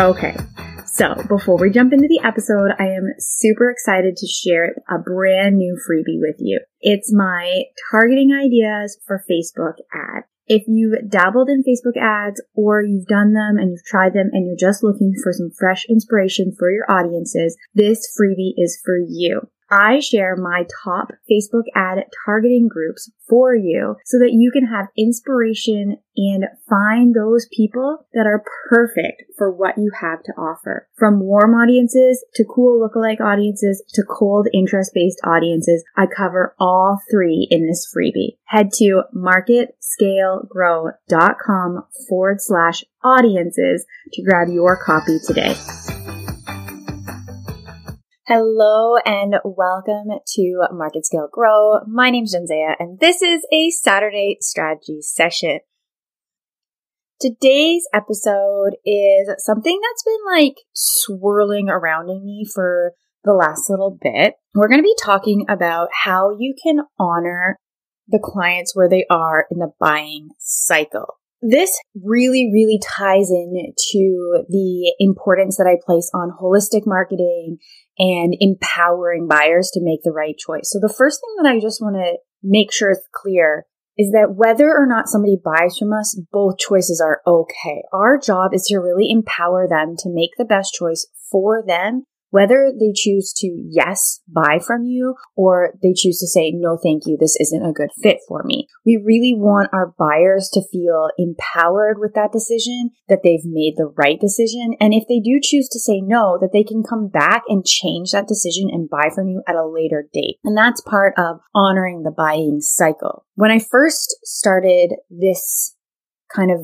Okay. So before we jump into the episode, I am super excited to share a brand new freebie with you. It's my targeting ideas for Facebook ad. If you've dabbled in Facebook ads or you've done them and you've tried them and you're just looking for some fresh inspiration for your audiences, this freebie is for you. I share my top Facebook ad targeting groups for you so that you can have inspiration and find those people that are perfect for what you have to offer. From warm audiences to cool lookalike audiences to cold interest based audiences, I cover all three in this freebie. Head to marketscalegrow.com forward slash audiences to grab your copy today. Hello and welcome to Market Scale Grow. My name's Denzea and this is a Saturday strategy session. Today's episode is something that's been like swirling around in me for the last little bit. We're going to be talking about how you can honor the clients where they are in the buying cycle. This really, really ties in to the importance that I place on holistic marketing and empowering buyers to make the right choice. So the first thing that I just want to make sure is clear is that whether or not somebody buys from us, both choices are okay. Our job is to really empower them to make the best choice for them whether they choose to yes, buy from you or they choose to say, no, thank you. This isn't a good fit for me. We really want our buyers to feel empowered with that decision, that they've made the right decision. And if they do choose to say no, that they can come back and change that decision and buy from you at a later date. And that's part of honoring the buying cycle. When I first started this kind of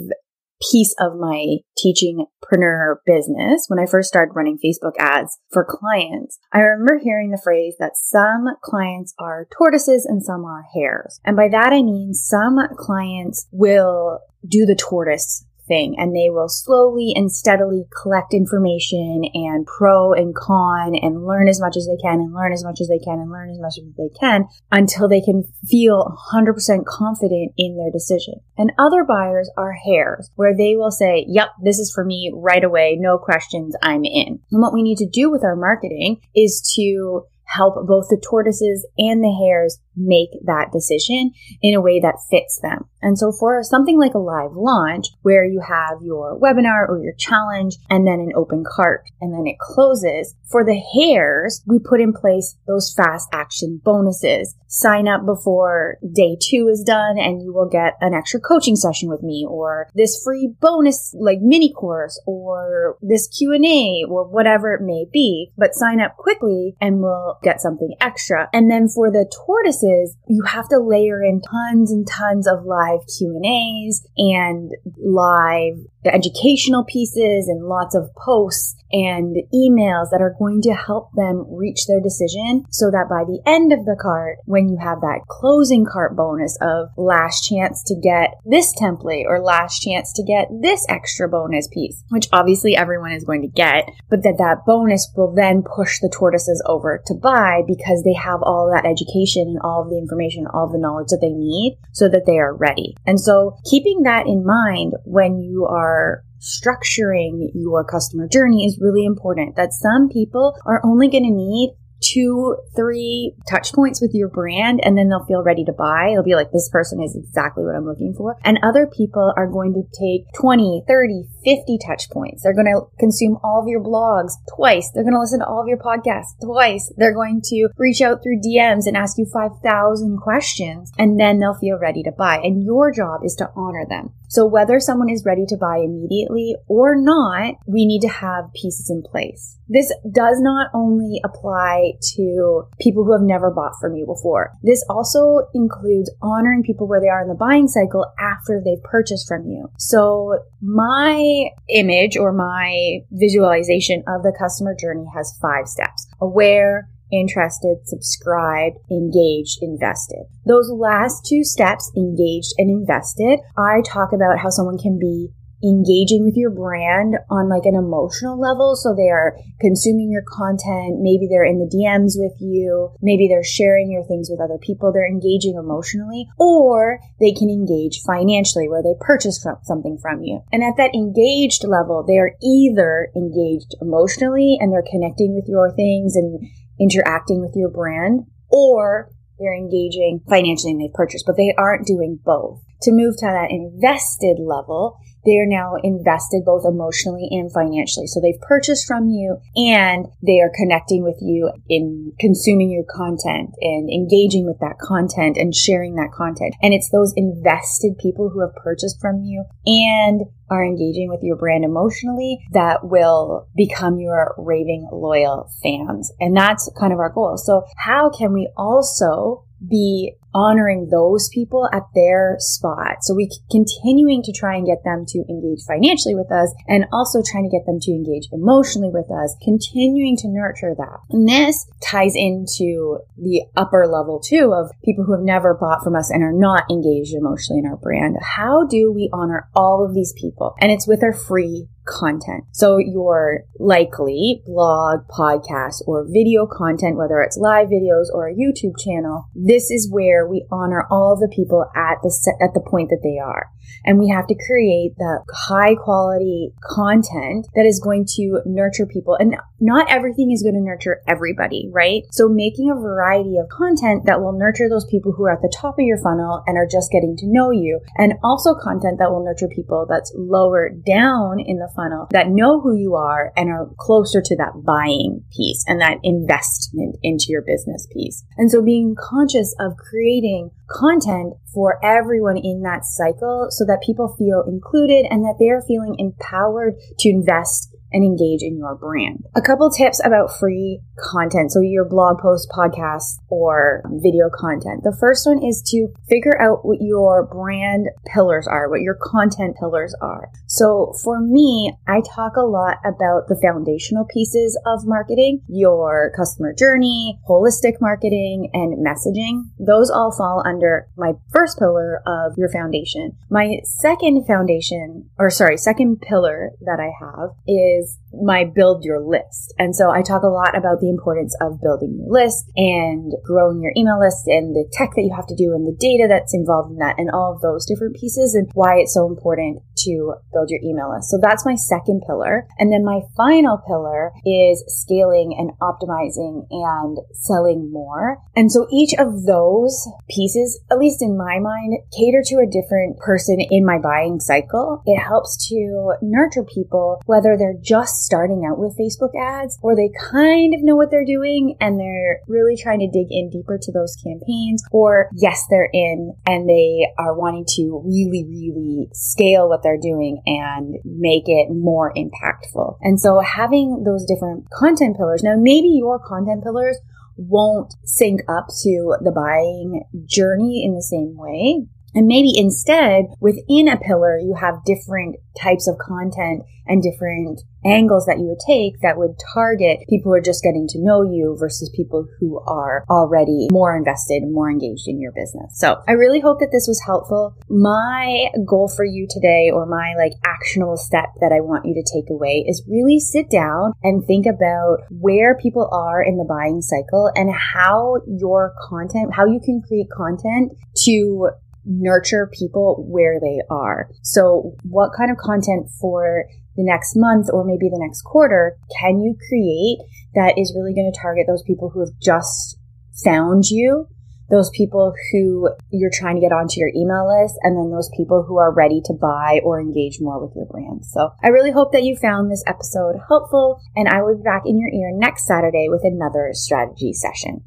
piece of my teaching teachingpreneur business when I first started running Facebook ads for clients. I remember hearing the phrase that some clients are tortoises and some are hares. And by that I mean some clients will do the tortoise thing and they will slowly and steadily collect information and pro and con and learn as much as they can and learn as much as they can and learn as much as they can until they can feel 100% confident in their decision. And other buyers are hares where they will say, yep, this is for me right away. No questions. I'm in. And what we need to do with our marketing is to help both the tortoises and the hares make that decision in a way that fits them. And so for something like a live launch where you have your webinar or your challenge and then an open cart and then it closes, for the hares, we put in place those fast action bonuses. Sign up before day two is done and you will get an extra coaching session with me or this free bonus like mini course or this Q&A or whatever it may be. But sign up quickly and we'll get something extra. And then for the tortoises, you have to layer in tons and tons of live Q&As and live educational pieces and lots of posts and emails that are going to help them reach their decision so that by the end of the cart, when you have that closing cart bonus of last chance to get this template or last chance to get this extra bonus piece, which obviously everyone is going to get, but that that bonus will then push the tortoises over to buy because they have all that education and all of the information, all of the knowledge that they need so that they are ready. And so keeping that in mind when you are structuring your customer journey is really important. That some people are only going to need two, three touch points with your brand and then they'll feel ready to buy. They'll be like, this person is exactly what I'm looking for. And other people are going to take 20, 30, 50 touch points. They're going to consume all of your blogs twice. They're going to listen to all of your podcasts twice. They're going to reach out through DMs and ask you 5,000 questions and then they'll feel ready to buy. And your job is to honor them. So whether someone is ready to buy immediately or not, we need to have pieces in place. This does not only apply to people who have never bought from you before. This also includes honoring people where they are in the buying cycle after they've purchased from you. So my image or my visualization of the customer journey has five steps. Aware, interested, subscribed, engaged, invested. Those last two steps, engaged and invested, I talk about how someone can be engaging with your brand on like an emotional level. So they are consuming your content. Maybe they're in the DMs with you. Maybe they're sharing your things with other people. They're engaging emotionally or they can engage financially where they purchase from something from you. And at that engaged level, they are either engaged emotionally and they're connecting with your things and interacting with your brand or they're engaging financially and they've purchased, but they aren't doing both. To move to that invested level, they are now invested both emotionally and financially. So they've purchased from you and they are connecting with you in consuming your content and engaging with that content and sharing that content. And it's those invested people who have purchased from you and are engaging with your brand emotionally that will become your raving loyal fans. And that's kind of our goal. So how can we also be honoring those people at their spot. So we continuing to try and get them to engage financially with us and also trying to get them to engage emotionally with us, continuing to nurture that. And this ties into the upper level too of people who have never bought from us and are not engaged emotionally in our brand. How do we honor all of these people? And it's with our free content. So your likely blog, podcast, or video content, whether it's live videos or a YouTube channel, this is where we honor all the people at the set, at the point that they are. And we have to create the high quality content that is going to nurture people. And not everything is going to nurture everybody, right? So making a variety of content that will nurture those people who are at the top of your funnel and are just getting to know you. And also content that will nurture people that's lower down in the funnel that know who you are and are closer to that buying piece and that investment into your business piece. And so being conscious of creating content for everyone in that cycle so that people feel included and that they're feeling empowered to invest and engage in your brand. A couple tips about free content. So your blog post, podcast, or video content. The first one is to figure out what your brand pillars are, what your content pillars are. So for me, I talk a lot about the foundational pieces of marketing, your customer journey, holistic marketing, and messaging. Those all fall under my first pillar of your foundation. My second foundation, or sorry, second pillar that I have is is my build your list. And so I talk a lot about the importance of building your list and growing your email list and the tech that you have to do and the data that's involved in that and all of those different pieces and why it's so important to build your email list. So that's my second pillar. And then my final pillar is scaling and optimizing and selling more. And so each of those pieces, at least in my mind, cater to a different person in my buying cycle. It helps to nurture people, whether they're just starting out with Facebook ads or they kind of know what they're doing and they're really trying to dig in deeper to those campaigns or yes, they're in and they are wanting to really, really scale what they're doing and make it more impactful. And so having those different content pillars, now maybe your content pillars won't sync up to the buying journey in the same way. And maybe instead within a pillar, you have different types of content and different angles that you would take that would target people who are just getting to know you versus people who are already more invested more engaged in your business. So I really hope that this was helpful. My goal for you today or my like actionable step that I want you to take away is really sit down and think about where people are in the buying cycle and how your content, how you can create content to nurture people where they are. So what kind of content for the next month or maybe the next quarter can you create that is really going to target those people who have just found you, those people who you're trying to get onto your email list, and then those people who are ready to buy or engage more with your brand. So I really hope that you found this episode helpful, and I will be back in your ear next Saturday with another strategy session.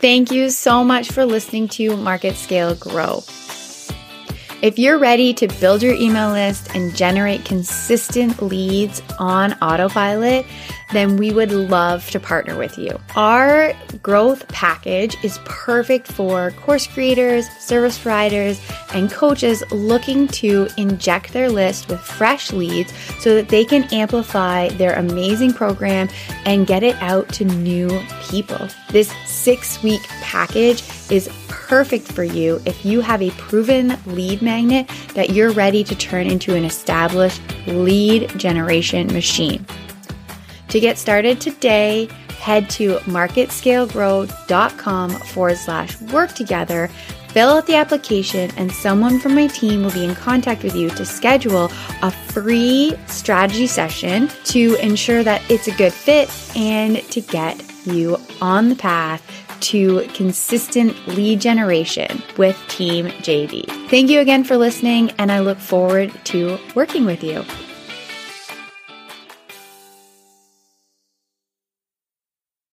Thank you so much for listening to Market Scale Grow. If you're ready to build your email list and generate consistent leads on autopilot, then we would love to partner with you. Our growth package is perfect for course creators, service providers, and coaches looking to inject their list with fresh leads so that they can amplify their amazing program and get it out to new people. This six week package is perfect for you if you have a proven lead magnet that you're ready to turn into an established lead generation machine. To get started today, head to marketscalegrow.com forward slash work together, fill out the application, and someone from my team will be in contact with you to schedule a free strategy session to ensure that it's a good fit and to get you on the path to consistent lead generation with Team JD. Thank you again for listening, and I look forward to working with you.